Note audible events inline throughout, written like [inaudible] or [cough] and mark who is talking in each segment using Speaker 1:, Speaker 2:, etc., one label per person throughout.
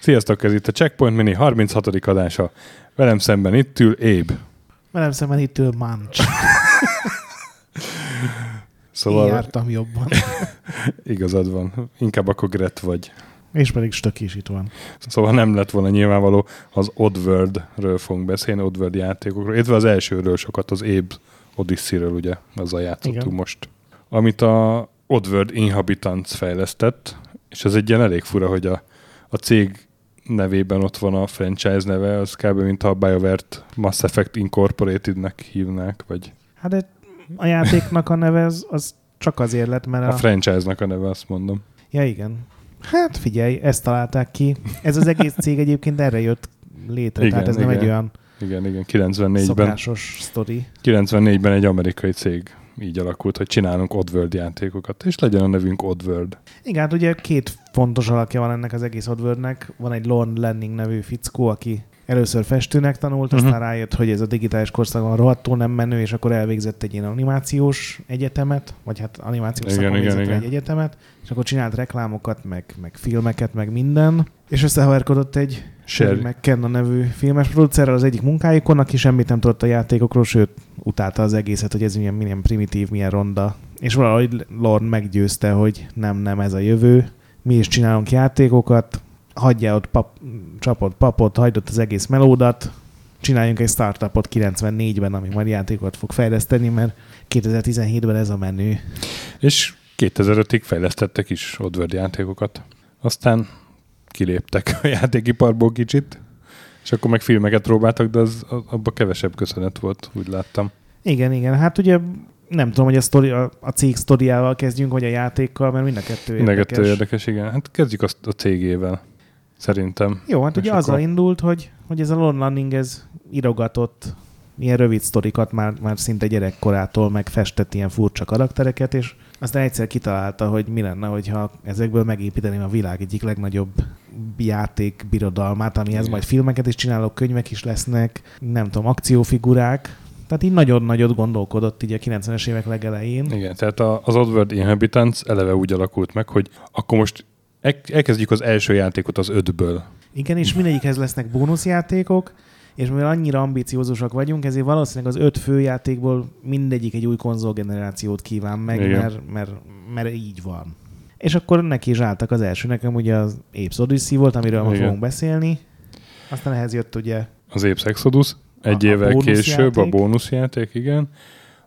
Speaker 1: Sziasztok, ez itt a Checkpoint Mini 36. adása. Velem szemben itt ül Abe.
Speaker 2: Velem szemben itt ül Mancs.
Speaker 1: Szóval
Speaker 2: Én jártam jobban. [laughs]
Speaker 1: igazad van. Inkább akkor Gret vagy.
Speaker 2: És pedig stök is itt van.
Speaker 1: Szóval nem lett volna nyilvánvaló az Oddworld-ről fogunk beszélni, Oddworld játékokról. Illetve az elsőről sokat, az Abe Odyssey-ről ugye, azzal játszottunk
Speaker 2: Igen.
Speaker 1: most. Amit a Oddworld Inhabitants fejlesztett, és ez egy ilyen elég fura, hogy a, a cég nevében ott van a franchise neve, az kb. mint a BioWare-t Mass Effect Incorporated-nek hívnák, vagy
Speaker 2: Hát de a játéknak a neve az, az csak azért lett, mert
Speaker 1: a
Speaker 2: a...
Speaker 1: franchise-nak a neve, azt mondom.
Speaker 2: Ja, igen. Hát figyelj, ezt találták ki. Ez az egész cég egyébként erre jött létre,
Speaker 1: Igen,
Speaker 2: tehát ez nem
Speaker 1: igen.
Speaker 2: egy olyan
Speaker 1: Igen, igen, 94-ben,
Speaker 2: szokásos sztori.
Speaker 1: 94-ben egy amerikai cég így alakult, hogy csinálunk Oddworld játékokat, és legyen a nevünk Oddworld.
Speaker 2: Igen, hát ugye két fontos alakja van ennek az egész Oddworldnek. Van egy Lon Lanning nevű fickó, aki először festőnek tanult,
Speaker 1: Mhm.
Speaker 2: aztán rájött, hogy ez a digitális korszakban rohadtul nem menő, és akkor elvégzett egy ilyen animációs egyetemet, vagy hát animációs
Speaker 1: Igen,
Speaker 2: szakon
Speaker 1: igen, igen.
Speaker 2: egy egyetemet, és akkor csinált reklámokat, meg, meg filmeket, meg minden, és összehaverkodott egy.
Speaker 1: Sherry
Speaker 2: McKenna nevű filmes producerrel az egyik munkájukon, aki semmit nem tudott a játékokról, sőt, utálta az egészet, hogy ez milyen, milyen primitív, milyen ronda. És valahogy Lorne meggyőzte, hogy nem, nem ez a jövő, mi is csinálunk játékokat, hagyja ott pap, csapott papot, hagyd az egész melódat, csináljunk egy startupot 94-ben, ami majd játékokat fog fejleszteni, mert 2017-ben ez a menő.
Speaker 1: És 2005-ig fejlesztettek is Oddworld játékokat. Aztán kiléptek a játékiparból kicsit, és akkor meg filmeket próbáltak, de az, abban kevesebb köszönet volt, úgy láttam.
Speaker 2: Igen, igen. Hát ugye nem tudom, hogy a, sztori, a, a cég sztoriával kezdjünk, vagy a játékkal, mert mind a kettő
Speaker 1: Mind a
Speaker 2: érdekes.
Speaker 1: kettő érdekes, igen. Hát kezdjük azt a cégével, szerintem.
Speaker 2: Jó, hát
Speaker 1: És
Speaker 2: ugye
Speaker 1: akkor-
Speaker 2: azzal indult, hogy, hogy ez a Lone Landing, ez írogatott ilyen rövid sztorikat már, már szinte gyerekkorától megfestett ilyen furcsa karaktereket, és aztán egyszer kitalálta, hogy mi lenne, hogyha ezekből megépíteném a világ egyik legnagyobb játék birodalmát, amihez
Speaker 1: Igen.
Speaker 2: majd filmeket is csinálok, könyvek is lesznek, nem tudom, akciófigurák. Tehát így nagyon nagyot gondolkodott így a 90-es évek legelején.
Speaker 1: Igen, tehát az Oddworld Inhabitants eleve úgy alakult meg, hogy akkor most elkezdjük az első játékot az ötből.
Speaker 2: Igen, és mindegyikhez lesznek bónuszjátékok, és mivel annyira ambiciózusak vagyunk, ezért valószínűleg az öt főjátékból mindegyik egy új konzolgenerációt kíván meg,
Speaker 1: Igen.
Speaker 2: mert, mert, mert így van. És akkor neki is álltak az első. Nekem ugye az Apes Odyssey volt, amiről ma fogunk beszélni. Aztán ehhez jött ugye
Speaker 1: Az Apes Exodus, egy
Speaker 2: A- a
Speaker 1: évvel
Speaker 2: bónuszjáték.
Speaker 1: később a bónuszjáték, igen.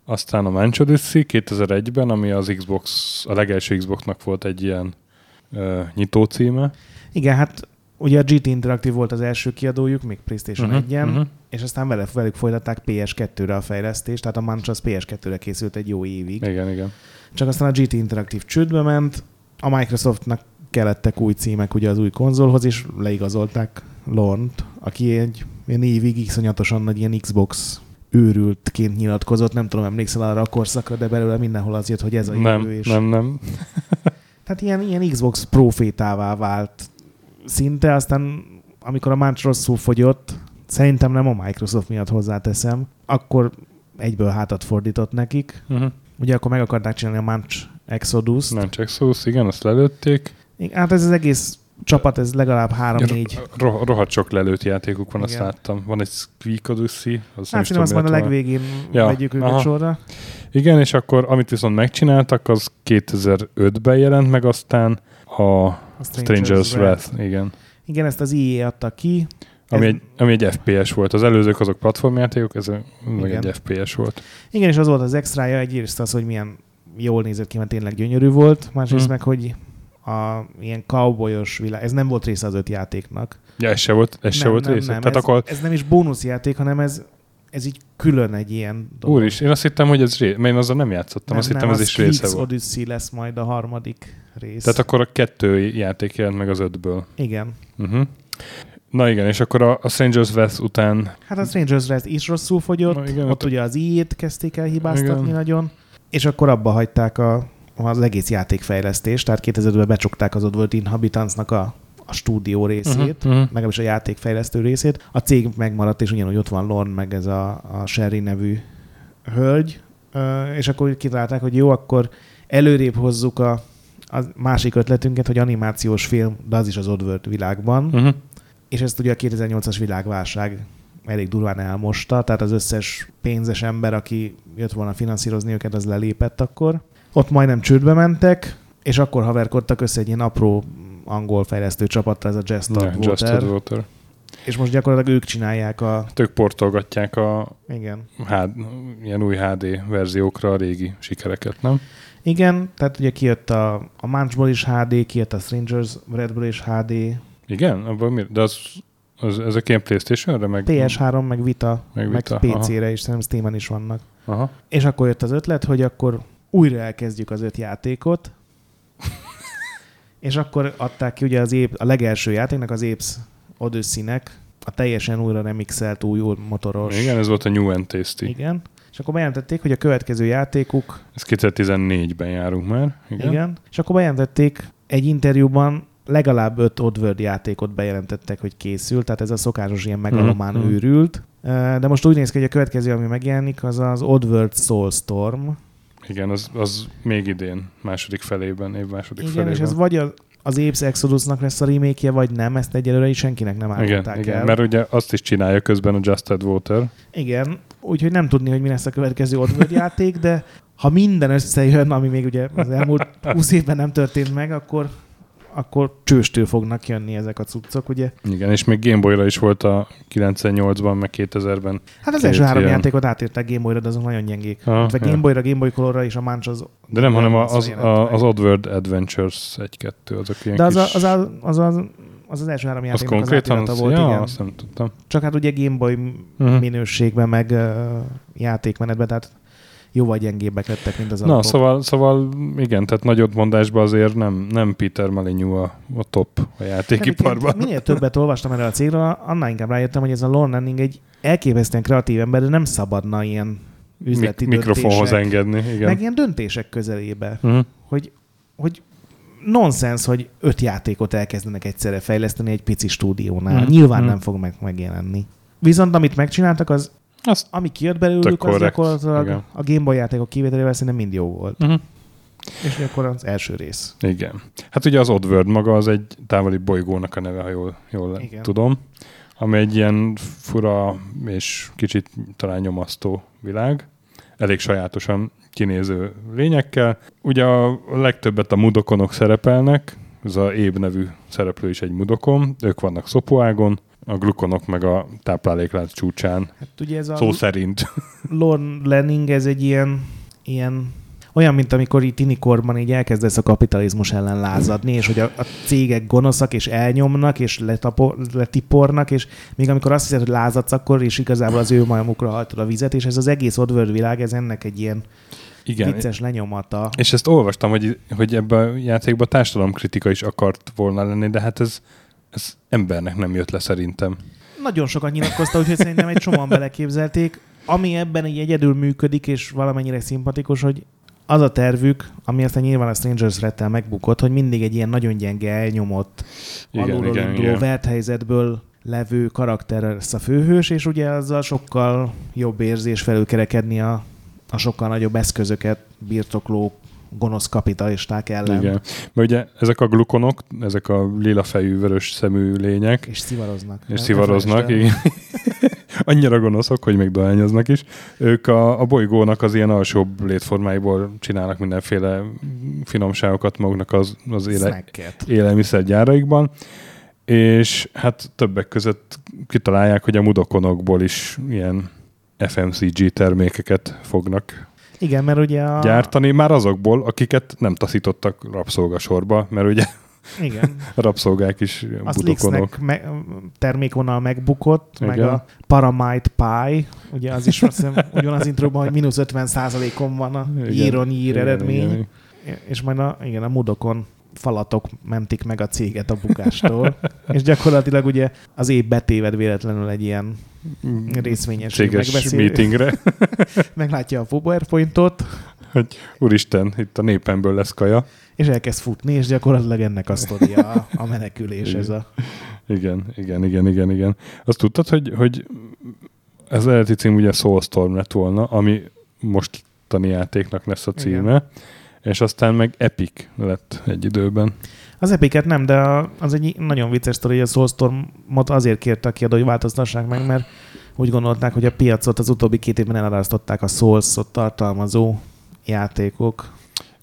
Speaker 1: Aztán a Manch Odyssey 2001-ben, ami az Xbox, a legelső Xboxnak volt egy ilyen nyitó címe.
Speaker 2: Igen, hát ugye a GT Interactive volt az első kiadójuk, még PlayStation 1-en,
Speaker 1: mhm.
Speaker 2: és aztán vele, velük folytatták PS2-re a fejlesztést, tehát a Manch az PS2-re készült egy jó évig.
Speaker 1: Igen, igen.
Speaker 2: Csak aztán a GT Interactive csődbe ment, a Microsoftnak kellettek új címek ugye az új konzolhoz, és leigazolták Lornt, aki egy ilyen évig iszonyatosan nagy ilyen Xbox őrültként nyilatkozott, nem tudom, emlékszel arra a korszakra, de belőle mindenhol az jött, hogy ez a jövő.
Speaker 1: Nem,
Speaker 2: és
Speaker 1: nem, nem.
Speaker 2: Tehát ilyen, ilyen Xbox profétává vált szinte, aztán amikor a Munch rosszul fogyott, szerintem nem a Microsoft miatt hozzáteszem, akkor egyből hátat fordított nekik.
Speaker 1: Uh-huh.
Speaker 2: Ugye akkor meg akarták csinálni a Munch Exodus-t.
Speaker 1: Csak Exodus, igen, azt lelőtték.
Speaker 2: Hát ez az egész csapat, ez legalább három-négy.
Speaker 1: Ro- rohadt sok lelőtt játékuk van, azt
Speaker 2: Igen.
Speaker 1: láttam. Van egy Squeak Odyssey, nem
Speaker 2: Hát szerintem azt majd a legvégén
Speaker 1: Ja,
Speaker 2: vegyük őket
Speaker 1: aha.
Speaker 2: sorra.
Speaker 1: Igen, és akkor amit viszont megcsináltak, az 2005-ben jelent meg aztán a
Speaker 2: A
Speaker 1: Stranger's Wrath, igen.
Speaker 2: Igen, ezt az EA adta ki.
Speaker 1: Ami
Speaker 2: Ez-
Speaker 1: egy, ami egy FPS volt. Az előzők azok platformjátékok, ez meg egy FPS volt.
Speaker 2: Igen, és az volt az extrája, egyrészt az, hogy milyen jól nézett ki, mert tényleg gyönyörű volt, másrészt
Speaker 1: Hmm.
Speaker 2: meg, hogy a ilyen cowboyos világ, ez nem volt része az öt játéknak.
Speaker 1: Ja, ez se volt, ez se volt
Speaker 2: nem,
Speaker 1: része.
Speaker 2: Nem,
Speaker 1: Tehát
Speaker 2: ez,
Speaker 1: akkor,
Speaker 2: ez nem is bónuszjáték, hanem ez, ez így külön egy ilyen dolog.
Speaker 1: úr is, én azt hittem, hogy ez része, mert én azzal nem játszottam,
Speaker 2: nem,
Speaker 1: azt hittem,
Speaker 2: nem,
Speaker 1: ez
Speaker 2: az
Speaker 1: is része volt.
Speaker 2: Odyssey lesz majd a harmadik rész.
Speaker 1: Tehát akkor a kettő játék jelent meg az ötből.
Speaker 2: Igen.
Speaker 1: Uh-huh. Na igen, és akkor a, a Stranger's Wrath után
Speaker 2: Hát a Stranger's Wrath is rosszul fogyott,
Speaker 1: Na igen,
Speaker 2: ott,
Speaker 1: ott-
Speaker 2: ugye az i kezdték el hibáztatni
Speaker 1: Igen.
Speaker 2: nagyon, és akkor abba hagyták a, az egész játékfejlesztést, tehát 2005-ben becsukták az Oddworld Inhabitantsnak a, a stúdió részét,
Speaker 1: Uh-huh, uh-huh.
Speaker 2: legalábbis a játékfejlesztő részét. A cég megmaradt, és ugyanúgy ott van Lorne, meg ez a, a Sherry nevű hölgy, és akkor kitalálták, hogy jó, akkor előrébb hozzuk a, a másik ötletünket, hogy animációs film, de az is az Oddworld világban,
Speaker 1: Uh-huh.
Speaker 2: és ezt ugye a 2008-as világválság elég durván elmosta, tehát az összes pénzes ember, aki jött volna finanszírozni őket, az lelépett akkor. Ott majdnem csődbe mentek, és akkor haverkodtak össze egy ilyen apró angol fejlesztő csapattal, ez a Just Start Water,
Speaker 1: Water.
Speaker 2: és most gyakorlatilag ők csinálják a...
Speaker 1: Ők portolgatják a
Speaker 2: Igen.
Speaker 1: HD, ilyen új HD verziókra a régi sikereket, nem?
Speaker 2: Igen, tehát ugye kijött a, a Munchból is HD, kijött a Strangers Redből is HD,
Speaker 1: Igen? Abban mi? De az, az, ezek ilyen Playstation-re? Meg...
Speaker 2: PS3, meg Vita,
Speaker 1: Meg Vita,
Speaker 2: meg PC-re is, szerintem Steam-en is vannak.
Speaker 1: Aha.
Speaker 2: És akkor jött az ötlet, hogy akkor újra elkezdjük az öt játékot, és akkor adták ki ugye az épp, a legelső játéknak, az Apes Odyssey-nek a teljesen újra remixelt új, motoros.
Speaker 1: Igen, ez volt a New and Tasty.
Speaker 2: Igen. És akkor bejelentették, hogy a következő játékuk,
Speaker 1: Ez 2014-ben járunk már. Igen.
Speaker 2: igen, és akkor bejelentették egy interjúban legalább öt Oddworld játékot bejelentettek, hogy készül, tehát ez a szokásos ilyen megalomán
Speaker 1: Mhm.
Speaker 2: őrült. De most úgy néz ki, hogy a következő, ami megjelenik, az az Oddworld Soulstorm,
Speaker 1: Igen, az, az még idén, második felében, év második
Speaker 2: Igen,
Speaker 1: felében.
Speaker 2: és ez vagy a, az Apes Exodusnak lesz a remake vagy nem, ezt egyelőre is senkinek nem állították
Speaker 1: igen,
Speaker 2: el.
Speaker 1: mert ugye azt is csinálja közben a Just Add Water.
Speaker 2: Igen, úgyhogy nem tudni, hogy mi lesz a következő Oddworld játék, de ha minden összejön, ami még ugye az elmúlt 20 évben nem történt meg, akkor akkor csőstől fognak jönni ezek a cuccok, ugye?
Speaker 1: Igen, és még Game Boy-ra is volt a 98-ban, meg 2000-ben.
Speaker 2: Hát az első három
Speaker 1: ilyen-
Speaker 2: játékot átírták Game Boy-ra, de azok nagyon gyengék.
Speaker 1: Ah,
Speaker 2: Ah,
Speaker 1: ja.
Speaker 2: Game Boy-ra, Game Boy Color-ra és a Munch az...
Speaker 1: De nem, hanem az,
Speaker 2: az
Speaker 1: a, az Oddworld Adventures 1-2, azok ilyen
Speaker 2: De az, a,
Speaker 1: kis...
Speaker 2: az, a, az, az, az, az első három
Speaker 1: az
Speaker 2: játéknak az
Speaker 1: konkrétan, az,
Speaker 2: volt,
Speaker 1: ja,
Speaker 2: igen.
Speaker 1: azt nem tudtam.
Speaker 2: Csak hát ugye Game Boy
Speaker 1: Mhm.
Speaker 2: minőségben, meg uh, játékmenetben, tehát jóval gyengébbek lettek, mint az
Speaker 1: Na,
Speaker 2: alapok.
Speaker 1: szóval, szóval igen, tehát nagyot mondásban azért nem, nem Peter Molyneux a, a top a játékiparban.
Speaker 2: Egyébként Minél többet olvastam erről a cégről, annál inkább rájöttem, hogy ez a Lorne Lanning egy elképesztően kreatív ember, de nem szabadna ilyen üzleti
Speaker 1: Mik- mikrofonhoz
Speaker 2: döntések,
Speaker 1: engedni, igen.
Speaker 2: meg ilyen döntések közelébe.
Speaker 1: Uh-huh.
Speaker 2: Hogy, hogy nonsens, hogy öt játékot elkezdenek egyszerre fejleszteni egy pici stúdiónál.
Speaker 1: Mhm.
Speaker 2: Nyilván
Speaker 1: Mhm.
Speaker 2: nem fog meg megjelenni. Viszont amit megcsináltak, az
Speaker 1: Azt,
Speaker 2: ami kijött belőlük, az gyakorlatilag
Speaker 1: igen.
Speaker 2: a Game Boy játékok kivételével szerintem mind jó volt.
Speaker 1: uh-huh.
Speaker 2: És akkor az első rész.
Speaker 1: Igen. Hát ugye az Oddworld maga az egy távoli bolygónak a neve, ha jól, jól
Speaker 2: Igen.
Speaker 1: tudom, ami egy ilyen fura és kicsit talán nyomasztó világ, elég sajátosan kinéző lényekkel. Ugye a legtöbbet a mudokonok szerepelnek, ez a Éb nevű szereplő is egy mudokon, ők vannak szopóágon, a glukonok meg a tápláléklánc csúcsán,
Speaker 2: Hát ugye ez a
Speaker 1: szó szerint. [laughs]
Speaker 2: Lorne Lanning, ez egy ilyen, ilyen olyan, mint amikor itt tinikorban így elkezdesz a kapitalizmus ellen lázadni, és hogy a, a cégek gonoszak, és elnyomnak, és letapo, letipornak, és még amikor azt hiszed, hogy lázadsz, akkor is igazából az ő majomukra hajtod a vizet, és ez az egész Oddworld világ, ez ennek egy ilyen
Speaker 1: Igen,
Speaker 2: vicces lenyomata.
Speaker 1: És ezt olvastam, hogy, hogy ebben a játékban társadalomkritika is akart volna lenni, de hát ez, ez embernek nem jött le szerintem.
Speaker 2: Nagyon sokat nyilatkozta, úgyhogy szerintem egy csomóan beleképzelték. Ami ebben így egyedül működik, és valamennyire szimpatikus, hogy az a tervük, ami aztán nyilván a Strangers Threat-tel megbukott, hogy mindig egy ilyen nagyon gyenge, elnyomott,
Speaker 1: Igen,
Speaker 2: alulról
Speaker 1: igen,
Speaker 2: induló
Speaker 1: igen.
Speaker 2: verthelyzetből levő karakter lesz a főhős, és ugye azzal sokkal jobb érzés felülkerekedni a, a sokkal nagyobb eszközöket birtokló gonosz kapitalisták ellen.
Speaker 1: Igen. Mert ugye ezek a glukonok, ezek a lila fejű, vörös szemű lények,
Speaker 2: És szivaroznak.
Speaker 1: és szivaroznak, igen. [laughs] annyira gonoszok, hogy még dohányoznak is. Ők a, a bolygónak az ilyen alsóbb létformáiból csinálnak mindenféle finomságokat maguknak az, az éle, élelmiszergyáraikban, és hát többek között kitalálják, hogy a mudokonokból is ilyen FMCG termékeket fognak
Speaker 2: Igen, mert ugye a...
Speaker 1: gyártani, már azokból, akiket nem taszítottak rabszolgasorba, mert ugye
Speaker 2: Igen.
Speaker 1: a [laughs] rabszolgák is
Speaker 2: A
Speaker 1: budokonok.
Speaker 2: Me- termékvonal megbukott,
Speaker 1: Igen.
Speaker 2: meg a Paramite Pie, ugye az is azt hiszem ugyanaz introban, hogy mínusz 50 on van a
Speaker 1: Igen.
Speaker 2: year-on year
Speaker 1: Igen,
Speaker 2: eredmény,
Speaker 1: igen.
Speaker 2: és majd a, igen, a mudokon falatok mentik meg a céget a bukástól, [laughs] és gyakorlatilag ugye az év betéved véletlenül egy ilyen részvényes
Speaker 1: Céges meetingre. [laughs]
Speaker 2: meglátja a PowerPointot,
Speaker 1: hogy úristen, itt a népemből lesz kaja.
Speaker 2: És elkezd futni, és gyakorlatilag ennek a sztoria a, a menekülés ez a...
Speaker 1: Igen, igen, igen, igen, igen. Azt tudtad, hogy, hogy ez eredeti cím ugye Soulstorm lett volna, ami mostani játéknak lesz a címe, igen. És aztán meg Epic lett egy időben.
Speaker 2: Az Epicet nem, de az egy nagyon vicces sztori, hogy a Soulstormot azért kértek ki, hogy változtassák meg, mert úgy gondolták, hogy a piacot az utóbbi két évben elarasztották a Souls-ot tartalmazó játékok.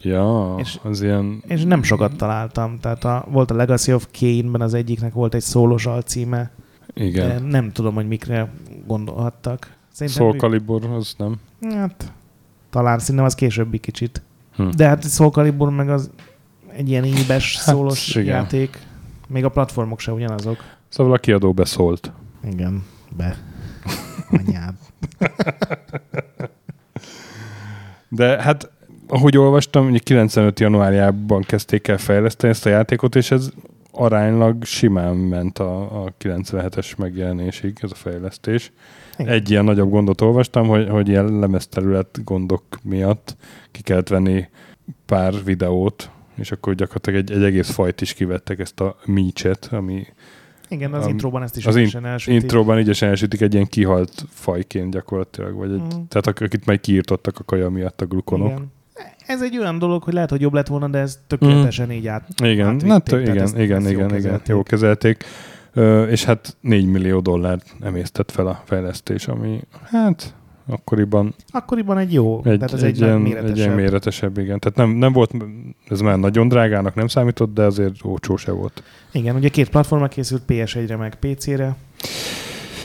Speaker 1: Ja, és, az ilyen...
Speaker 2: És nem sokat találtam. Tehát a, volt a Legacy of Kane-ben az egyiknek volt egy szólos alcíme.
Speaker 1: Igen. De
Speaker 2: nem tudom, hogy mikre gondolhattak.
Speaker 1: Szerintem Soul Calibur, az nem?
Speaker 2: Hát, talán szerintem az későbbi kicsit. Hm. De hát Soul Calibur meg az egy ilyen íbes hát, szólos igen. játék. Még a platformok se ugyanazok.
Speaker 1: Szóval a kiadó beszólt.
Speaker 2: Igen, be. [laughs] Anyád.
Speaker 1: De hát, ahogy olvastam, ugye 95. januárjában kezdték el fejleszteni ezt a játékot, és ez aránylag simán ment a, a 97-es megjelenésig ez a fejlesztés. Igen. Egy ilyen nagyobb gondot olvastam, hogy, hogy ilyen lemezterület gondok miatt ki kellett venni pár videót, és akkor gyakorlatilag egy, egy egész fajt is kivettek, ezt a mícset, ami
Speaker 2: igen, az um, intróban ezt is
Speaker 1: az in, elsütik. intróban ügyesen elsütik egy ilyen kihalt fajként gyakorlatilag, vagy egy, mm. tehát akit majd kiírtottak a kaja miatt a glukonok. Igen.
Speaker 2: Ez egy olyan dolog, hogy lehet, hogy jobb lett volna, de ez tökéletesen mm. így át.
Speaker 1: Igen, átvitték, hát, igen, ezt, igen, ezt igen, igen, jó kezelték. Ö, és hát 4 millió dollárt emésztett fel a fejlesztés, ami hát akkoriban...
Speaker 2: Akkoriban egy jó,
Speaker 1: egy, tehát ez egy, egy, ilyen, méretesebb. egy ilyen méretesebb, igen. Tehát nem, nem volt, ez már nagyon drágának nem számított, de azért ócsó se volt.
Speaker 2: Igen, ugye két platforma készült PS1-re meg PC-re.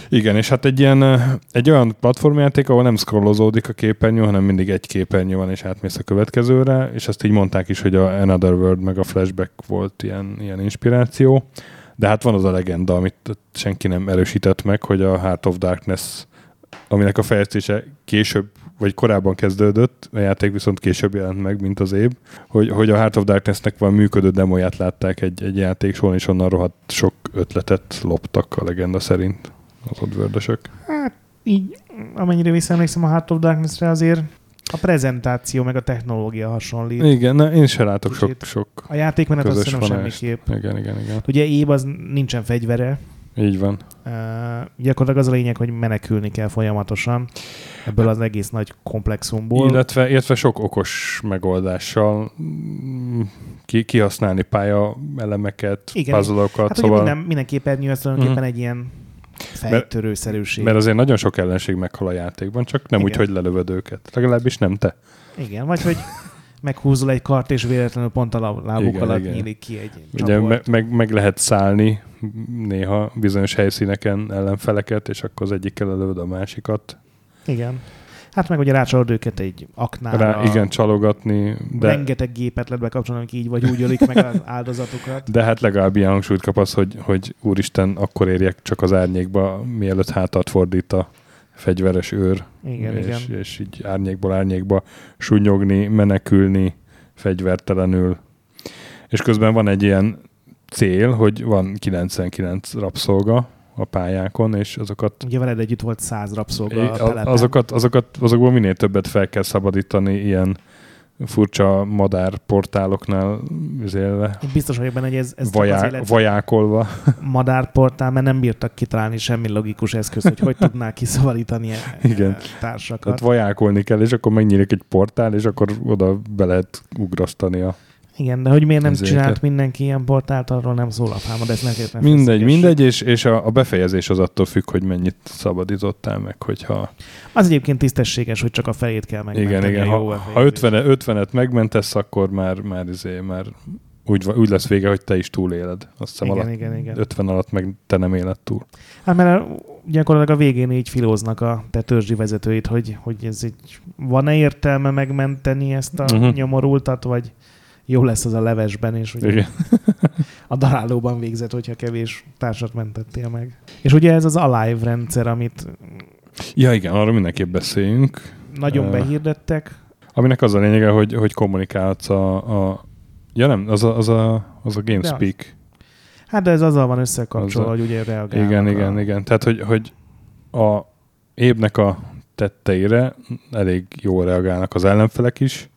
Speaker 1: Igen, és hát egy ilyen, egy olyan platformjáték, ahol nem scrollozódik a képernyő, hanem mindig egy képernyő van, és átmész a következőre, és ezt így mondták is, hogy a Another World meg a Flashback volt ilyen, ilyen inspiráció. De hát van az a legenda, amit senki nem erősített meg, hogy a Heart of Darkness aminek a fejlesztése később vagy korábban kezdődött, a játék viszont később jelent meg, mint az év, hogy, hogy a Heart of Darkness-nek van működő demóját látták egy, egy játékson, és onnan rohadt sok ötletet loptak a legenda szerint az odvördösök.
Speaker 2: Hát így, amennyire visszaemlékszem a Heart of Darkness-re azért a prezentáció meg a technológia hasonlít.
Speaker 1: Igen, na, én sem látok sok, sok
Speaker 2: A játékmenet azt hiszem semmiképp.
Speaker 1: Igen, igen, igen.
Speaker 2: Ugye év az nincsen fegyvere,
Speaker 1: így van. Uh,
Speaker 2: gyakorlatilag az a lényeg, hogy menekülni kell folyamatosan ebből az egész nagy komplexumból.
Speaker 1: Illetve, illetve sok okos megoldással mm, ki, kihasználni pálya elemeket, puzzle-okat.
Speaker 2: Hát szóval... minden, minden képernyő az tulajdonképpen uh-huh. egy ilyen fejtörőszerűség.
Speaker 1: Mert, azért nagyon sok ellenség meghal a játékban, csak nem Igen. úgy, hogy lelövöd őket. Legalábbis nem te.
Speaker 2: Igen, vagy hogy meghúzol egy kart, és véletlenül pont a lábuk igen, alatt igen. nyílik ki egy
Speaker 1: Ugye me- meg, meg lehet szállni néha bizonyos helyszíneken ellenfeleket, és akkor az egyikkel lövöd a másikat.
Speaker 2: Igen. Hát meg ugye rácsalod őket egy aknára. Rá,
Speaker 1: igen, csalogatni.
Speaker 2: De... Rengeteg gépet lehet bekapcsolni, így vagy úgy ölik meg az [laughs] áldozatokat.
Speaker 1: De hát legalább ilyen hangsúlyt kap az, hogy, hogy úristen, akkor érjek csak az árnyékba, mielőtt hátat fordít a fegyveres őr,
Speaker 2: igen,
Speaker 1: és,
Speaker 2: igen.
Speaker 1: és így árnyékból árnyékba sunyogni, menekülni fegyvertelenül. És közben van egy ilyen cél, hogy van 99 rabszolga a pályákon, és azokat...
Speaker 2: Ugye veled együtt volt 100 rabszolga
Speaker 1: a azokat, azokat, azokból minél többet fel kell szabadítani ilyen furcsa madár portáloknál üzélve.
Speaker 2: Biztos vagyok benne, hogy ez, ez
Speaker 1: Vajá, élet... vajákolva. [laughs]
Speaker 2: Madárportál, mert nem bírtak kitalálni semmi logikus eszköz, hogy hogy tudnák kiszabadítani e- Igen. társakat.
Speaker 1: Tehát vajákolni kell, és akkor megnyílik egy portál, és akkor oda be lehet ugrasztani a
Speaker 2: igen, de hogy miért nem Ezért. csinált mindenki ilyen portált, arról nem szól a fáma, de ez neked
Speaker 1: nem Mindegy, mindegy, és, és a, a befejezés az attól függ, hogy mennyit szabadítottál meg, hogyha...
Speaker 2: Az egyébként tisztességes, hogy csak a fejét kell megmenteni.
Speaker 1: Igen, igen. Ha, ha 50, 50-et megmentesz, akkor már, már, izé, már úgy, úgy lesz vége, hogy te is túléled. Azt hiszem
Speaker 2: igen,
Speaker 1: alatt,
Speaker 2: igen, igen.
Speaker 1: 50 alatt meg te nem éled túl.
Speaker 2: Hát mert gyakorlatilag a végén így filóznak a te törzsi vezetőit, hogy, hogy ez így van-e értelme megmenteni ezt a uh-huh. nyomorultat, vagy jó lesz az a levesben, és ugye Igen. a darálóban végzett, hogyha kevés társat mentettél meg. És ugye ez az Alive rendszer, amit...
Speaker 1: Ja igen, arról mindenképp beszéljünk.
Speaker 2: Nagyon uh, behirdettek.
Speaker 1: Aminek az a lényege, hogy, hogy kommunikálsz a, a... Ja nem, az a, az a, az a GameSpeak. De
Speaker 2: Hát de ez azzal van összekapcsolva, hogy ugye reagálnak.
Speaker 1: Igen, a... igen, igen. Tehát, hogy, hogy a ébnek a tetteire elég jól reagálnak az ellenfelek is,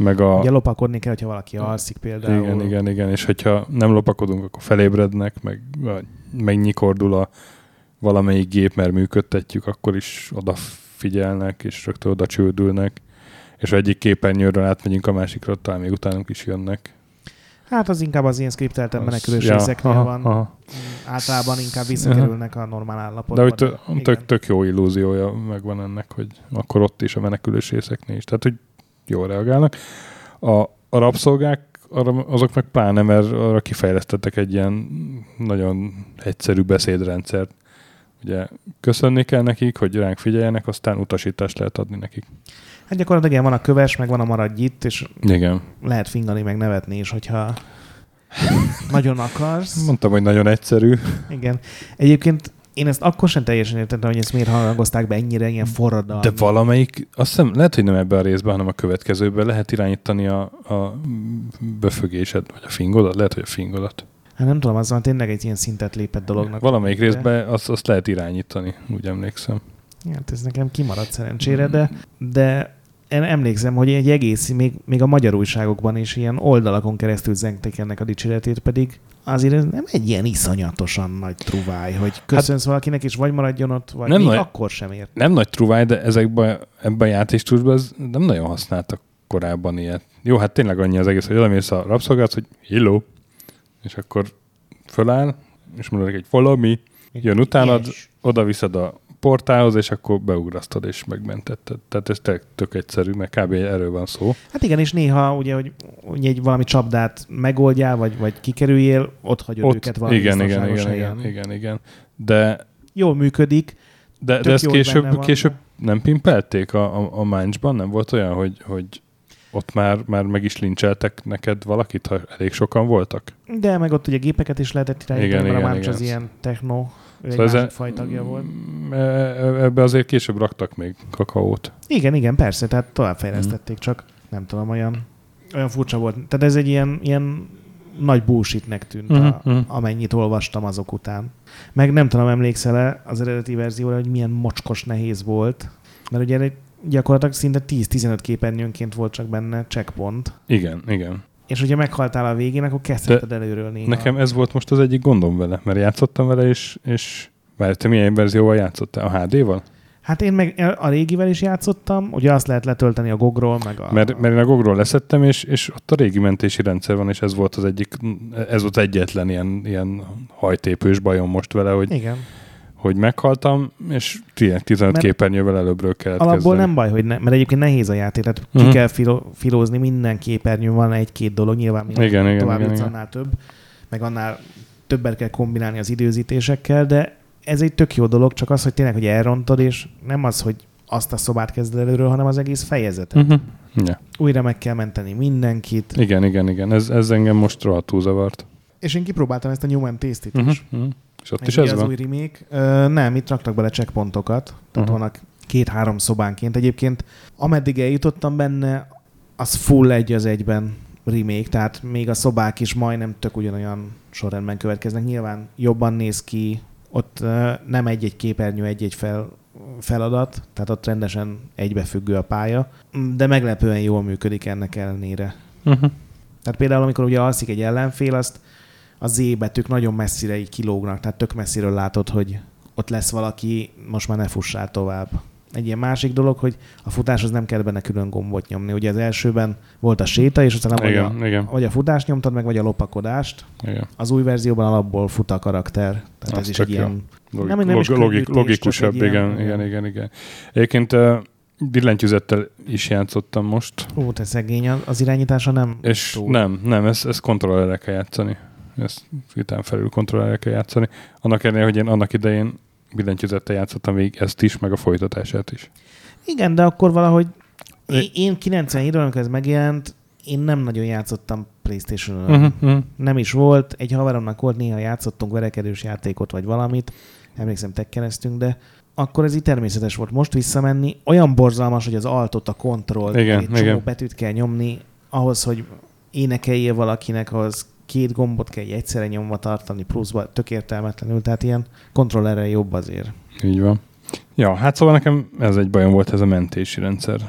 Speaker 1: meg a...
Speaker 2: Ugye lopakodni kell, hogyha valaki alszik például.
Speaker 1: Igen, igen, igen, és hogyha nem lopakodunk, akkor felébrednek, meg megnyikordul a valamelyik gép, mert működtetjük, akkor is odafigyelnek, és rögtön oda csődülnek. És egyik képernyőről átmegyünk a másikra, talán még utánunk is jönnek.
Speaker 2: Hát az inkább az ilyen skriptelten menekülős ja, részeknél aha, van. Aha. Általában inkább visszakerülnek a normál állapotba.
Speaker 1: De hogy tök, tök, tök jó illúziója megvan ennek, hogy akkor ott is a menekülős részeknél is. Tehát, hogy jól reagálnak. A, a rabszolgák arra, azok meg pláne, mert arra kifejlesztettek egy ilyen nagyon egyszerű beszédrendszert. Ugye köszönni kell nekik, hogy ránk figyeljenek, aztán utasítást lehet adni nekik.
Speaker 2: Hát gyakorlatilag igen, van a köves, meg van a maradj itt, és
Speaker 1: igen.
Speaker 2: lehet fingani, meg nevetni is, hogyha nagyon akarsz.
Speaker 1: Mondtam, hogy nagyon egyszerű.
Speaker 2: Igen. Egyébként én ezt akkor sem teljesen értettem, hogy ezt miért hangozták be ennyire ilyen forradalmi.
Speaker 1: De valamelyik, azt hiszem, lehet, hogy nem ebben a részben, hanem a következőben lehet irányítani a, a böfögésed, vagy a fingodat, lehet, hogy a fingodat.
Speaker 2: Hát nem tudom, az van tényleg egy ilyen szintet lépett dolognak.
Speaker 1: Valamelyik de... részben azt, azt lehet irányítani, úgy emlékszem.
Speaker 2: Hát ez nekem kimaradt szerencsére, de, de én emlékszem, hogy egy egész, még, még a magyar újságokban is ilyen oldalakon keresztül zengtek ennek a dicséretét, pedig azért ez nem egy ilyen iszonyatosan nagy truváj, hogy köszönsz hát, valakinek, és vagy maradjon ott, vagy nem még nagy, akkor sem ért.
Speaker 1: Nem nagy truváj, de ezekben, ebben a játékstílusban nem nagyon használtak korábban ilyet. Jó, hát tényleg annyi az egész, hogy odamész a rabszolgát, hogy hello, és akkor föláll, és mondod egy valami, jön utánad, oda viszed a portához, és akkor beugrasztod és megmentetted. Tehát ez tök, tök egyszerű, mert kb. erről van szó.
Speaker 2: Hát igen, és néha ugye, hogy, hogy egy valami csapdát megoldjál, vagy, vagy kikerüljél, ott hagyod ott, őket valami
Speaker 1: igen, igen, igen, helyen. igen, igen, igen. De
Speaker 2: jól működik.
Speaker 1: De, de ezt később, később nem pimpelték a, a, a Mindsban? Nem volt olyan, hogy, hogy ott már, már meg is lincseltek neked valakit, ha elég sokan voltak?
Speaker 2: De meg ott ugye gépeket is lehetett irányítani, igen, mert igen, a Minds az ilyen techno ő szóval egy másik fajtagja volt.
Speaker 1: E, e, ebbe azért később raktak még kakaót.
Speaker 2: Igen, igen, persze, tehát továbbfejlesztették, mm. csak nem tudom, olyan, olyan furcsa volt. Tehát ez egy ilyen, ilyen nagy bullshitnek tűnt, mm-hmm. a, mhm. amennyit olvastam azok után. Meg nem tudom, emlékszel-e az eredeti verzióra, hogy milyen mocskos nehéz volt, mert ugye gyakorlatilag szinte 10-15 képernyőnként volt csak benne checkpoint.
Speaker 1: Igen, igen
Speaker 2: és hogyha meghaltál a végén, akkor kezdheted előről néha.
Speaker 1: Nekem ez volt most az egyik gondom vele, mert játszottam vele, és, és várj, te milyen verzióval játszottál? A HD-val?
Speaker 2: Hát én meg a régivel is játszottam, ugye azt lehet letölteni a gogról, meg a...
Speaker 1: Mert, mert én a gogról leszettem, és, és ott a régi mentési rendszer van, és ez volt az egyik, ez volt egyetlen ilyen, ilyen hajtépős bajom most vele, hogy,
Speaker 2: Igen
Speaker 1: hogy meghaltam, és 15 mert képernyővel előbbről kellett
Speaker 2: Alapból kezdeni. nem baj, hogy ne, mert egyébként nehéz a játék, tehát uh-huh. ki mhm. kell filo, filózni, minden képernyőn van egy-két dolog, nyilván
Speaker 1: igen, igen,
Speaker 2: tovább
Speaker 1: igen, igen.
Speaker 2: annál több, meg annál többet kell kombinálni az időzítésekkel, de ez egy tök jó dolog, csak az, hogy tényleg, hogy elrontod, és nem az, hogy azt a szobát kezded előről, hanem az egész fejezetet. Uh-huh.
Speaker 1: Yeah.
Speaker 2: Újra meg kell menteni mindenkit.
Speaker 1: Igen, igen, igen. Ez, ez engem most rohadtul zavart.
Speaker 2: És én kipróbáltam ezt a Newman Tasty-t uh-huh. is.
Speaker 1: Uh-huh. És ott is ez
Speaker 2: az
Speaker 1: van?
Speaker 2: új remake. Ö, nem, itt raktak bele checkpontokat, tehát uh-huh. vannak két-három szobánként. Egyébként ameddig eljutottam benne, az full egy az egyben remake, tehát még a szobák is majdnem tök ugyanolyan sorrendben következnek. Nyilván jobban néz ki, ott uh, nem egy-egy képernyő, egy-egy fel, feladat, tehát ott rendesen egybefüggő a pálya, de meglepően jól működik ennek ellenére. Uh-huh. Tehát például, amikor ugye alszik egy ellenfél, azt a Z betűk nagyon messzire így kilógnak, tehát tök messziről látod, hogy ott lesz valaki, most már ne fussál tovább. Egy ilyen másik dolog, hogy a futáshoz nem kell benne külön gombot nyomni. Ugye az elsőben volt a séta, és aztán igen, vagy, a, igen. vagy a futást nyomtad meg, vagy a lopakodást.
Speaker 1: Igen.
Speaker 2: Az új verzióban alapból fut a karakter. Tehát Azt ez is egy ilyen...
Speaker 1: Logik, nem, nem log, logik, logikusabb, igen, ilyen, igen, igen, igen. Egyébként uh, billentyűzettel is játszottam most.
Speaker 2: Ó, te szegény, az irányítása nem
Speaker 1: És túl. nem, nem, ezt, ezt kontrollerre kell játszani ezt után felül kontrollerre kell játszani. Annak ellenére, hogy én annak idején billentyűzettel játszottam végig ezt is, meg a folytatását is.
Speaker 2: Igen, de akkor valahogy én 97-ben, amikor ez megjelent, én nem nagyon játszottam Playstation-on. Uh-huh, uh-huh. Nem is volt. Egy haveromnak volt, néha játszottunk verekedős játékot, vagy valamit. Emlékszem, tekkeneztünk, de akkor ez így természetes volt. Most visszamenni, olyan borzalmas, hogy az altot, a kontroll, egy csomó betűt kell nyomni, ahhoz, hogy énekeljél valakinek, ahhoz két gombot kell egy egyszerre nyomva tartani, pluszba tök értelmetlenül, tehát ilyen kontrollerre jobb azért.
Speaker 1: Így van. Ja, hát szóval nekem ez egy bajom volt ez a mentési rendszer.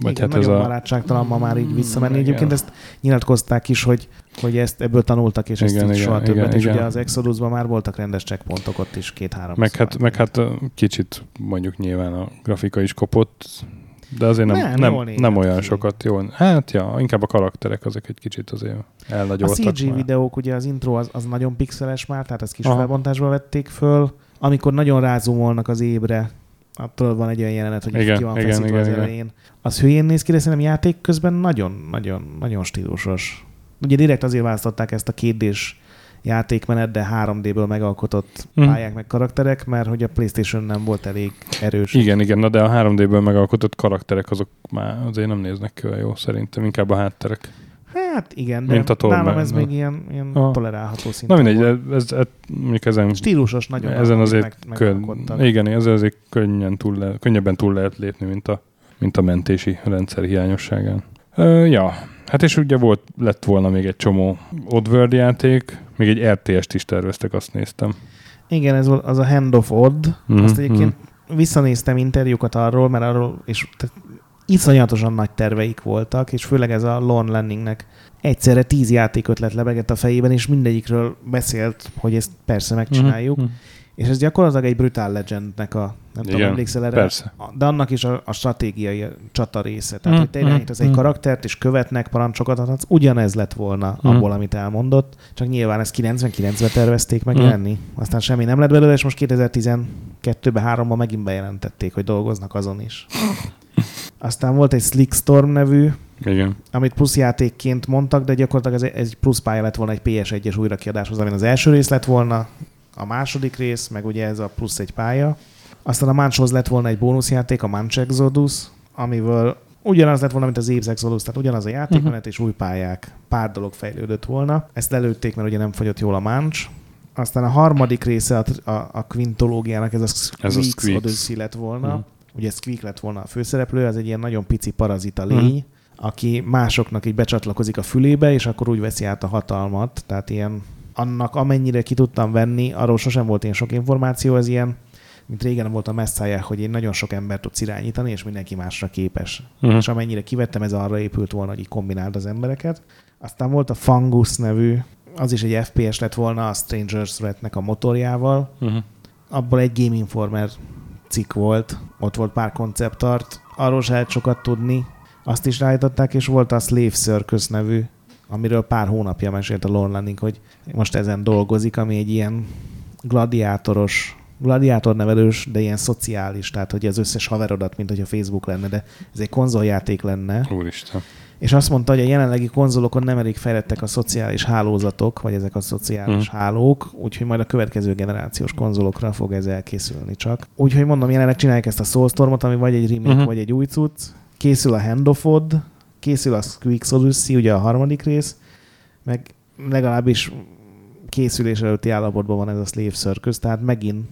Speaker 2: Vagy igen, hát ez a... barátságtalan ma már így visszamenni. Igen. Egyébként ezt nyilatkozták is, hogy, hogy ezt ebből tanultak, és igen, ezt igen, soha igen, többet. Igen, és igen. ugye az Exodusban már voltak rendes checkpontok ott is két-három.
Speaker 1: Meg hát, meg hát kicsit mondjuk nyilván a grafika is kopott, de azért nem, nem, nem, nem olyan ki. sokat. Jó, hát ja, inkább a karakterek azok egy kicsit azért elnagyoltak.
Speaker 2: A CG már. videók, ugye az intro az, az nagyon pixeles már, tehát ezt kis Aha. felbontásba vették föl. Amikor nagyon rázumolnak az ébre, attól van egy olyan jelenet, hogy igen, ki van igen, igen, az igen. elején. Az hülyén néz ki, de szerintem játék közben nagyon-nagyon nagyon stílusos. Ugye direkt azért választották ezt a kétdés játékmenet, de 3D-ből megalkotott mm. pályák meg karakterek, mert hogy a PlayStation nem volt elég erős.
Speaker 1: Igen, igen, na de a 3D-ből megalkotott karakterek azok már azért nem néznek ki jó szerintem, inkább a hátterek.
Speaker 2: Hát igen, de Mint a nálam ez még ilyen, ilyen ah. tolerálható szinten.
Speaker 1: Na mindegy, ez, ez, mondjuk ezen...
Speaker 2: Stílusos nagyon.
Speaker 1: Ezen azért meg, kön, igen, ez azért könnyen túl le, könnyebben túl lehet lépni, mint a, mint a mentési rendszer hiányosságán. Uh, ja, hát és ugye volt, lett volna még egy csomó Oddworld játék, még egy RTS-t is terveztek, azt néztem.
Speaker 2: Igen, ez az a Hand of Odd. Mm-hmm. Azt egyébként mm-hmm. visszanéztem interjúkat arról, mert arról, és tehát iszonyatosan nagy terveik voltak, és főleg ez a Lorne Lanningnek egyszerre tíz játékötlet lebegett a fejében, és mindegyikről beszélt, hogy ezt persze megcsináljuk. Mm-hmm. És ez gyakorlatilag egy Brutal Legendnek a, nem Igen, tudom, emlékszel erre?
Speaker 1: Persze.
Speaker 2: De annak is a, a stratégiai csata része. Tehát, mm, hogy te irányítasz mm, egy mm. karaktert, és követnek parancsokat, az ugyanez lett volna mm. abból, amit elmondott, csak nyilván ezt 99-ben tervezték meg mm. Aztán semmi nem lett belőle, és most 2012-ben, 3-ban megint bejelentették, hogy dolgoznak azon is. Aztán volt egy Slickstorm nevű,
Speaker 1: Igen.
Speaker 2: amit plusz játékként mondtak, de gyakorlatilag ez egy plusz pálya lett volna egy PS1-es újrakiadáshoz, amin az első rész lett volna, a második rész, meg ugye ez a plusz egy pálya. Aztán a Manchhoz lett volna egy bónuszjáték, a Manch Exodus, amivel ugyanaz lett volna, mint az Aves Exodus, tehát ugyanaz a játékmenet uh-huh. és új pályák. Pár dolog fejlődött volna. Ezt lelőtték, mert ugye nem fogyott jól a Manch. Aztán a harmadik része a, a, a quintológiának, ez a Squeaks, ez a Squeaks. Odyssey lett volna. Uh-huh. Ugye Squeak lett volna a főszereplő, ez egy ilyen nagyon pici parazita lény, uh-huh. aki másoknak így becsatlakozik a fülébe, és akkor úgy veszi át a hatalmat, tehát ilyen annak amennyire ki tudtam venni, arról sosem volt ilyen sok információ, ez ilyen, mint régen volt a messzája, hogy én nagyon sok ember tudsz irányítani, és mindenki másra képes. Uh-huh. És amennyire kivettem, ez arra épült volna, hogy így kombináld az embereket. Aztán volt a Fungus nevű, az is egy FPS lett volna a Strangers Threat-nek a motorjával. Uh-huh. Abból egy Game Informer cikk volt, ott volt pár konceptart, arról se lehet sokat tudni. Azt is rájtották, és volt a Slave Circus nevű amiről pár hónapja mesélt a Lorne Lanning, hogy most ezen dolgozik, ami egy ilyen gladiátoros, gladiátor nevelős, de ilyen szociális, tehát hogy az összes haverodat, mint hogy a Facebook lenne, de ez egy konzoljáték lenne.
Speaker 1: Úristen.
Speaker 2: És azt mondta, hogy a jelenlegi konzolokon nem elég fejlettek a szociális hálózatok, vagy ezek a szociális hmm. hálók, úgyhogy majd a következő generációs konzolokra fog ez elkészülni csak. Úgyhogy mondom, jelenleg csinálják ezt a Soulstormot, ami vagy egy remake, uh-huh. vagy egy új cucc. Készül a Hand of Odd, készül a Squeaks Odyssey, ugye a harmadik rész, meg legalábbis készülés előtti állapotban van ez a Slave Circus, tehát megint...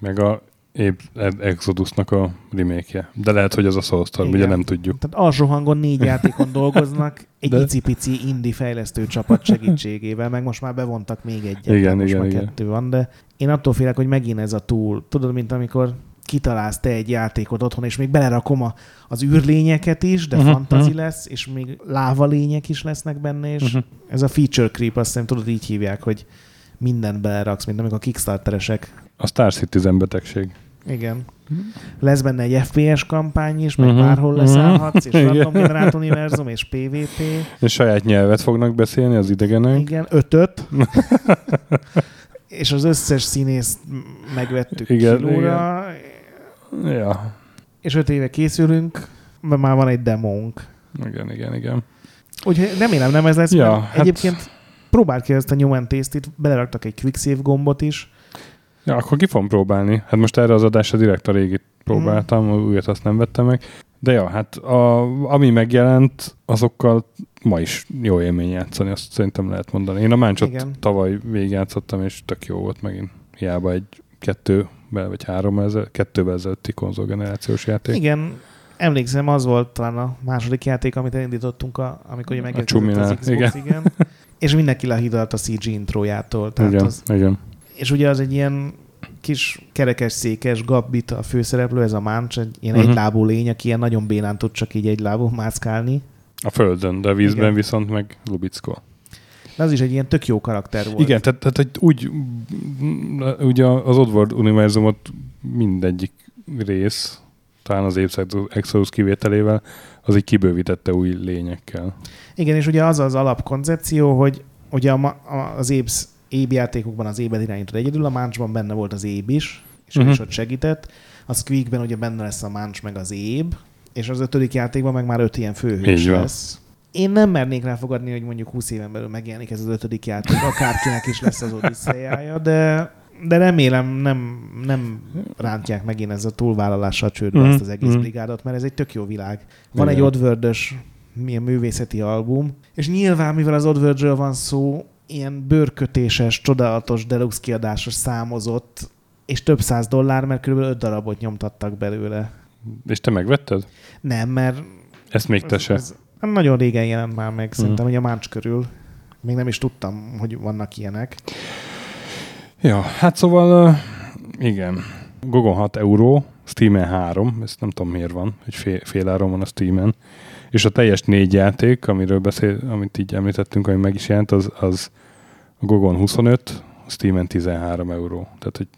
Speaker 1: Meg a épp Exodusnak a remake De lehet, hogy az a Soulstorm, ugye nem tudjuk.
Speaker 2: Tehát alsó hangon négy [laughs] játékon dolgoznak, egy De... icipici indie fejlesztő csapat segítségével, meg most már bevontak még egyet, igen, most igen, már igen. kettő van, de én attól félek, hogy megint ez a túl. Tudod, mint amikor kitalálsz te egy játékot otthon, és még belerakom a, az űrlényeket is, de uh-huh, fantazi uh-huh. lesz, és még lávalények is lesznek benne, és uh-huh. ez a feature creep, azt hiszem, tudod, így hívják, hogy mindent beleraksz, mint amikor a Kickstarteresek.
Speaker 1: A Star Citizen betegség.
Speaker 2: Igen. Lesz benne egy FPS kampány is, meg uh-huh, bárhol leszállhatsz, és random generált univerzum, és PvP.
Speaker 1: És saját nyelvet fognak beszélni az idegenek.
Speaker 2: Igen, ötöt. [laughs] és az összes színészt megvettük igen, kilóra. Igen
Speaker 1: Ja.
Speaker 2: És öt éve készülünk, mert már van egy demónk.
Speaker 1: Igen, igen, igen.
Speaker 2: Úgyhogy remélem nem ez lesz, ja, hát... egyébként próbáld ki ezt a New Taste-it, beleraktak egy Quick Save gombot is.
Speaker 1: Ja, akkor ki fogom próbálni. Hát most erre az adásra direkt a régit próbáltam, mm. újat azt nem vettem meg. De ja, hát a, ami megjelent, azokkal ma is jó élmény játszani, azt szerintem lehet mondani. Én a Máncsot Igen. tavaly végigjátszottam, és tök jó volt megint. Hiába egy kettő vagy három ezer, kettővel ezelőtti konzolgenerációs játék.
Speaker 2: Igen, emlékszem, az volt talán a második játék, amit elindítottunk, a, amikor megjelent az Xbox, igen. igen. [laughs] és mindenki lehidalt a CG intrójától. Tehát
Speaker 1: igen,
Speaker 2: az,
Speaker 1: igen.
Speaker 2: És ugye az egy ilyen kis kerekes székes gabbit a főszereplő, ez a Máncs, egy ilyen
Speaker 1: Mhm.
Speaker 2: egylábú lény, aki ilyen nagyon bénán tud csak így egylábú mászkálni.
Speaker 1: A földön, de vízben
Speaker 2: Igen.
Speaker 1: viszont meg lubickol.
Speaker 2: De az is egy ilyen tök jó karakter volt.
Speaker 1: Igen, tehát, tehát hogy úgy, ugye az Oddworld univerzumot mindegyik rész, talán az Exodus kivételével, az így kibővítette új lényekkel.
Speaker 2: Igen, és ugye az az alapkoncepció, hogy ugye a, a, az Ébs, Éb játékokban az Ébet irányítod egyedül, a Máncsban benne volt az Éb is, és uh-huh.
Speaker 1: Mhm.
Speaker 2: is ott segített. A Squeakben ugye benne lesz a Máncs meg az Éb, és az ötödik játékban meg már öt ilyen főhős lesz. Én nem mernék rá fogadni, hogy mondjuk 20 éven belül megjelenik ez az ötödik játék, akárkinek is lesz az Odisszejája, de de remélem nem, nem rántják megint ez a túlvállalással csődbe
Speaker 1: Mhm,
Speaker 2: ezt az egész
Speaker 1: mhm.
Speaker 2: brigádot, mert ez egy tök jó világ. Van
Speaker 1: Igen.
Speaker 2: egy Oddworld-ös milyen művészeti album, és nyilván, mivel az Oddworldről van szó, ilyen bőrkötéses, csodálatos, deluxe kiadásos számozott, és több száz dollár, mert kb. 5 darabot nyomtattak belőle.
Speaker 1: És te megvetted?
Speaker 2: Nem, mert
Speaker 1: Ezt még te
Speaker 2: ez,
Speaker 1: se.
Speaker 2: ez nagyon régen jelent már meg, szerintem, hogy a Máncs körül. Még nem is tudtam, hogy vannak ilyenek.
Speaker 1: Ja, hát szóval igen. Gogon 6 euró, Steamen 3, ezt nem tudom miért van, hogy fél, fél áron van a Steamen. És a teljes négy játék, amiről beszél, amit így említettünk, ami meg is jelent, az, az a Gogon 25, a Steamen 13 euró. Tehát, hogy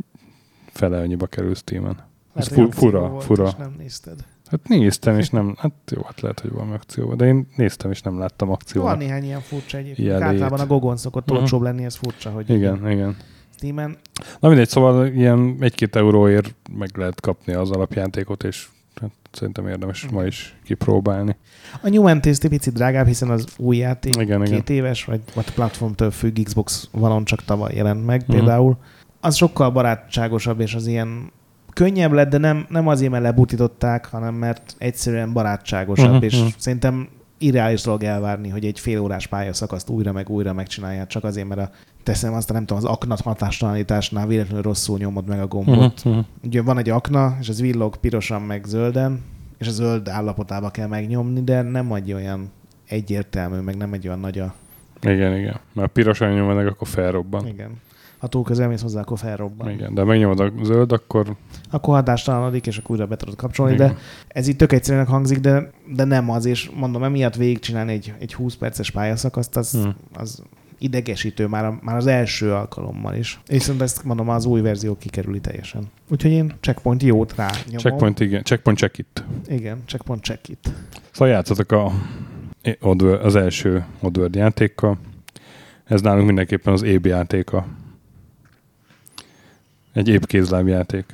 Speaker 1: fele annyiba kerül Steamen. Ez fu- fura, fura.
Speaker 2: Nem nézted.
Speaker 1: Hát néztem, és nem, hát jó, hát lehet, hogy van akció, de én néztem, és nem láttam
Speaker 2: Van
Speaker 1: akciót.
Speaker 2: néhány ilyen furcsa egyébként.
Speaker 1: Jelét.
Speaker 2: Általában a Gogon szokott olcsóbb lenni, ez furcsa, hogy
Speaker 1: Igen, igen.
Speaker 2: Steamen
Speaker 1: Na mindegy, szóval ilyen egy-két euróért meg lehet kapni az alapjátékot, és hát szerintem érdemes
Speaker 2: Mhm.
Speaker 1: ma is kipróbálni.
Speaker 2: A New Entity picit drágább, hiszen az új játék
Speaker 1: Igen, igen.
Speaker 2: két éves, vagy, vagy platformtől függ, Xbox One-on csak tavaly jelent meg
Speaker 1: Mhm.
Speaker 2: például. Az sokkal barátságosabb, és az ilyen könnyebb lett, de nem, nem azért, mert lebutították, hanem mert egyszerűen barátságosabb,
Speaker 1: Mhm,
Speaker 2: és
Speaker 1: mhm.
Speaker 2: szerintem irreális dolog elvárni, hogy egy fél órás pályaszakaszt újra meg újra megcsinálják, csak azért, mert a, teszem azt, nem tudom, az aknat hatástalanításnál véletlenül rosszul nyomod meg a gombot.
Speaker 1: Mhm.
Speaker 2: Ugye van egy akna, és ez villog pirosan meg zölden, és a zöld állapotába kell megnyomni, de nem egy olyan egyértelmű, meg nem egy olyan nagy a...
Speaker 1: Igen, igen. Mert pirosan nyomod meg, akkor felrobban. Igen.
Speaker 2: Ha túl közel mész hozzá, akkor felrobban.
Speaker 1: igen. De megnyomod a zöld, akkor
Speaker 2: Akkor hatástalanodik, és akkor újra be tudod kapcsolni,
Speaker 1: Igen.
Speaker 2: de ez így tök egyszerűnek hangzik, de, de nem az, és mondom, emiatt végigcsinálni egy, egy 20 perces pályaszakaszt, az,
Speaker 1: Hmm.
Speaker 2: az idegesítő már, a, már az első alkalommal is. És szerintem ezt mondom, az új verzió kikerüli teljesen. Úgyhogy én checkpoint jót rá nyomom.
Speaker 1: checkpoint, igen. Checkpoint check it.
Speaker 2: Igen, checkpoint check it.
Speaker 1: Szóval játszatok a, az első Oddworld játékkal. Ez nálunk mindenképpen az éb játéka. Egy épp kézláb játék.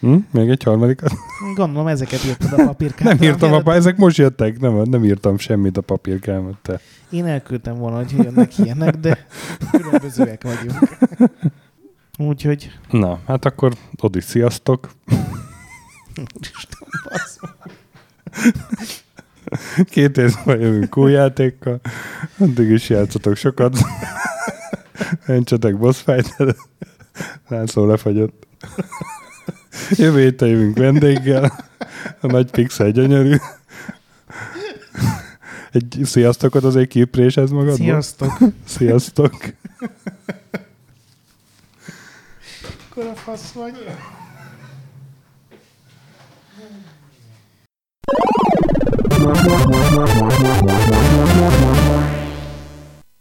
Speaker 1: Hm? Még egy harmadikat?
Speaker 2: Gondolom ezeket írtad a [laughs] papírkártyára.
Speaker 1: Nem írtam, apa, ezek most jöttek, nem, nem írtam semmit a papírkámot, te.
Speaker 2: Én elküldtem volna, hogy jönnek ilyenek, de különbözőek vagyunk. [laughs] Úgyhogy
Speaker 1: Na, hát akkor Odi, sziasztok!
Speaker 2: Úristen.
Speaker 1: Két évben jövünk új játékkal, addig is játszatok sokat. Öntsetek boss fight László lefagyott. Jövő héten jövünk vendéggel. A nagy pixel gyönyörű. Egy sziasztokot azért kiprésez magadból.
Speaker 2: Sziasztok!
Speaker 1: Sziasztok.
Speaker 2: Akkor a fasz vagy.
Speaker 3: Thank [laughs] you.